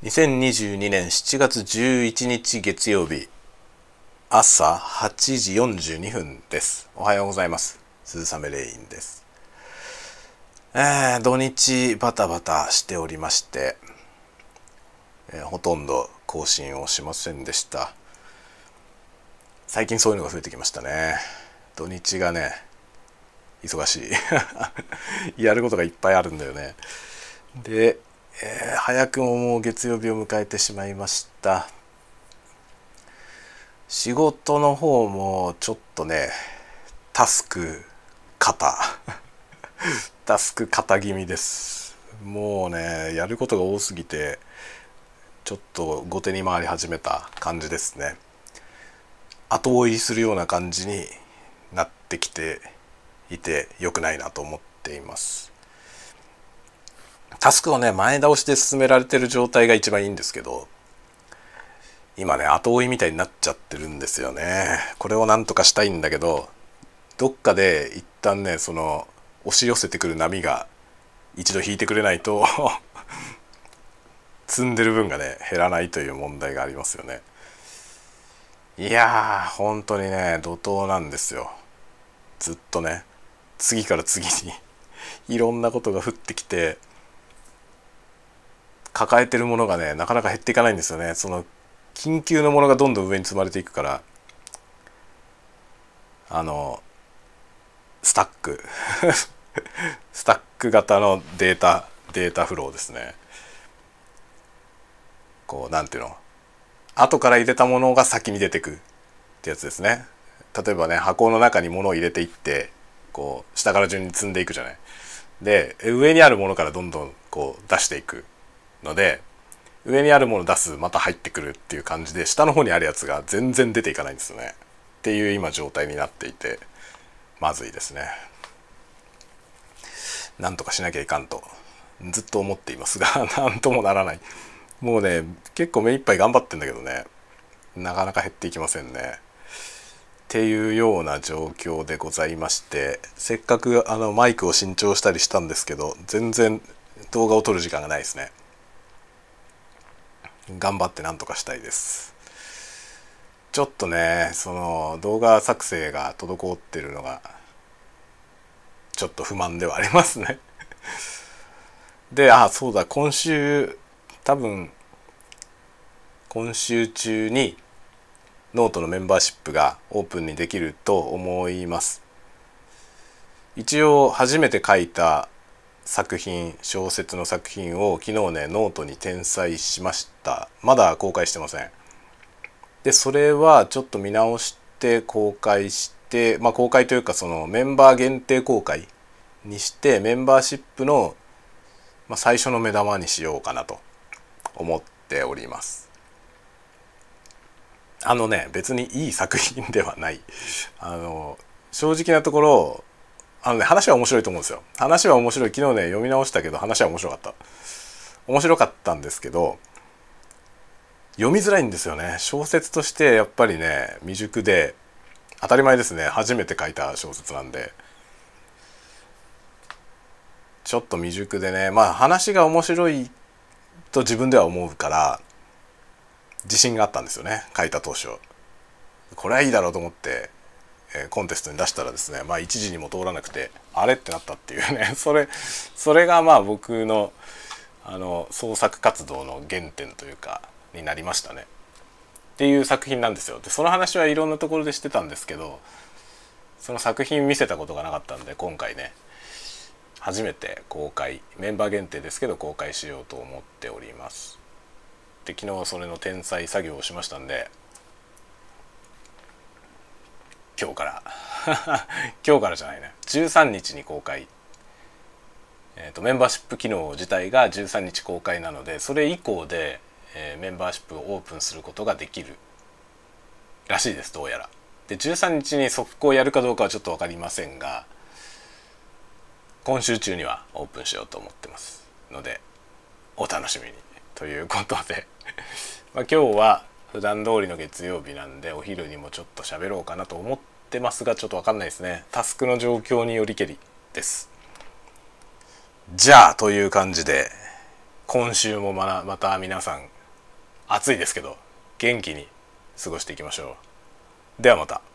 2022年7月11日月曜日朝8時42分です。おはようございます。鈴雨レインです。えー、土日バタバタしておりまして、えー、ほとんど更新をしませんでした。最近そういうのが増えてきましたね。土日がね忙しい。やることがいっぱいあるんだよね。でえー、早くももう月曜日を迎えてしまいました。仕事の方もちょっとねタスク肩 タスク肩気味です。もうねやることが多すぎてちょっと後手に回り始めた感じですね。後追いするような感じになってきていて良くないなと思っています。タスクをね前倒しで進められてる状態が一番いいんですけど今ね後追いみたいになっちゃってるんですよね。これをなんとかしたいんだけどどっかで一旦ねその押し寄せてくる波が一度引いてくれないと 積んでる分がね減らないという問題がありますよね。いやー本当にね怒涛なんですよ。ずっとね次から次にいろんなことが降ってきて抱えてるものがねなかなか減っていかないんですよね。その緊急のものがどんどん上に積まれていくから。あのスタック。スタック型のデータデータフローですね。こうなんていうの？後から入れたものが先に出てくってやつですね。例えばね箱の中に物を入れていってこう下から順に積んでいくじゃない。で上にあるものからどんどんこう出していく。ので上にあるもの出すまた入ってくるっていう感じで下の方にあるやつが全然出ていかないんですよね。っていう今状態になっていてまずいですね。なんとかしなきゃいかんとずっと思っていますが なんともならない。もうね結構目いっぱい頑張ってんだけどねなかなか減っていきませんね。っていうような状況でございましてせっかくあのマイクを新調したりしたんですけど全然動画を撮る時間がないですね。頑張ってなんとかしたいです。ちょっとねその動画作成が滞ってるのがちょっと不満ではありますね。であそうだ今週多分今週中にノートのメンバーシップがオープンにできると思います。一応初めて書いた作品小説の作品を昨日ねノートに転載しました。まだ公開してません。でそれはちょっと見直して公開してまあ公開というかそのメンバー限定公開にしてメンバーシップの、まあ、最初の目玉にしようかなと思っております。あのね別にいい作品ではない。あの正直なところあのね話は面白いと思うんですよ。話は面白い。昨日ね読み直したけど話は面白かった。面白かったんですけど読みづらいんですよね。小説としてやっぱりね未熟で当たり前ですね。初めて書いた小説なんで。ちょっと未熟でね。まあ話が面白いと自分では思うから自信があったんですよね。書いた当初。これはいいだろうと思って。えコンテストに出したらですねまあ一時にも通らなくてあれってなったっていうね。それそれがまあ僕のあの創作活動の原点というかになりましたね。っていう作品なんですよ。でその話はいろんなところでしてたんですけどその作品見せたことがなかったんで今回ね。初めて公開メンバー限定ですけど公開しようと思っております。で昨日はそれの天才作業をしましたんで今日から。今日からじゃないね。13日に公開。えーと、メンバーシップ機能自体が13日公開なのでそれ以降で、えー、メンバーシップをオープンすることができるらしいですどうやら。で13日に速攻やるかどうかはちょっと分かりませんが今週中にはオープンしようと思ってますのでお楽しみに。ということで。まあ今日は普段通りの月曜日なんでお昼にもちょっと喋ろうかなと思ってますがちょっとわかんないですね。タスクの状況によりけりです。じゃあという感じで今週もままた皆さん暑いですけど元気に過ごしていきましょう。ではまた。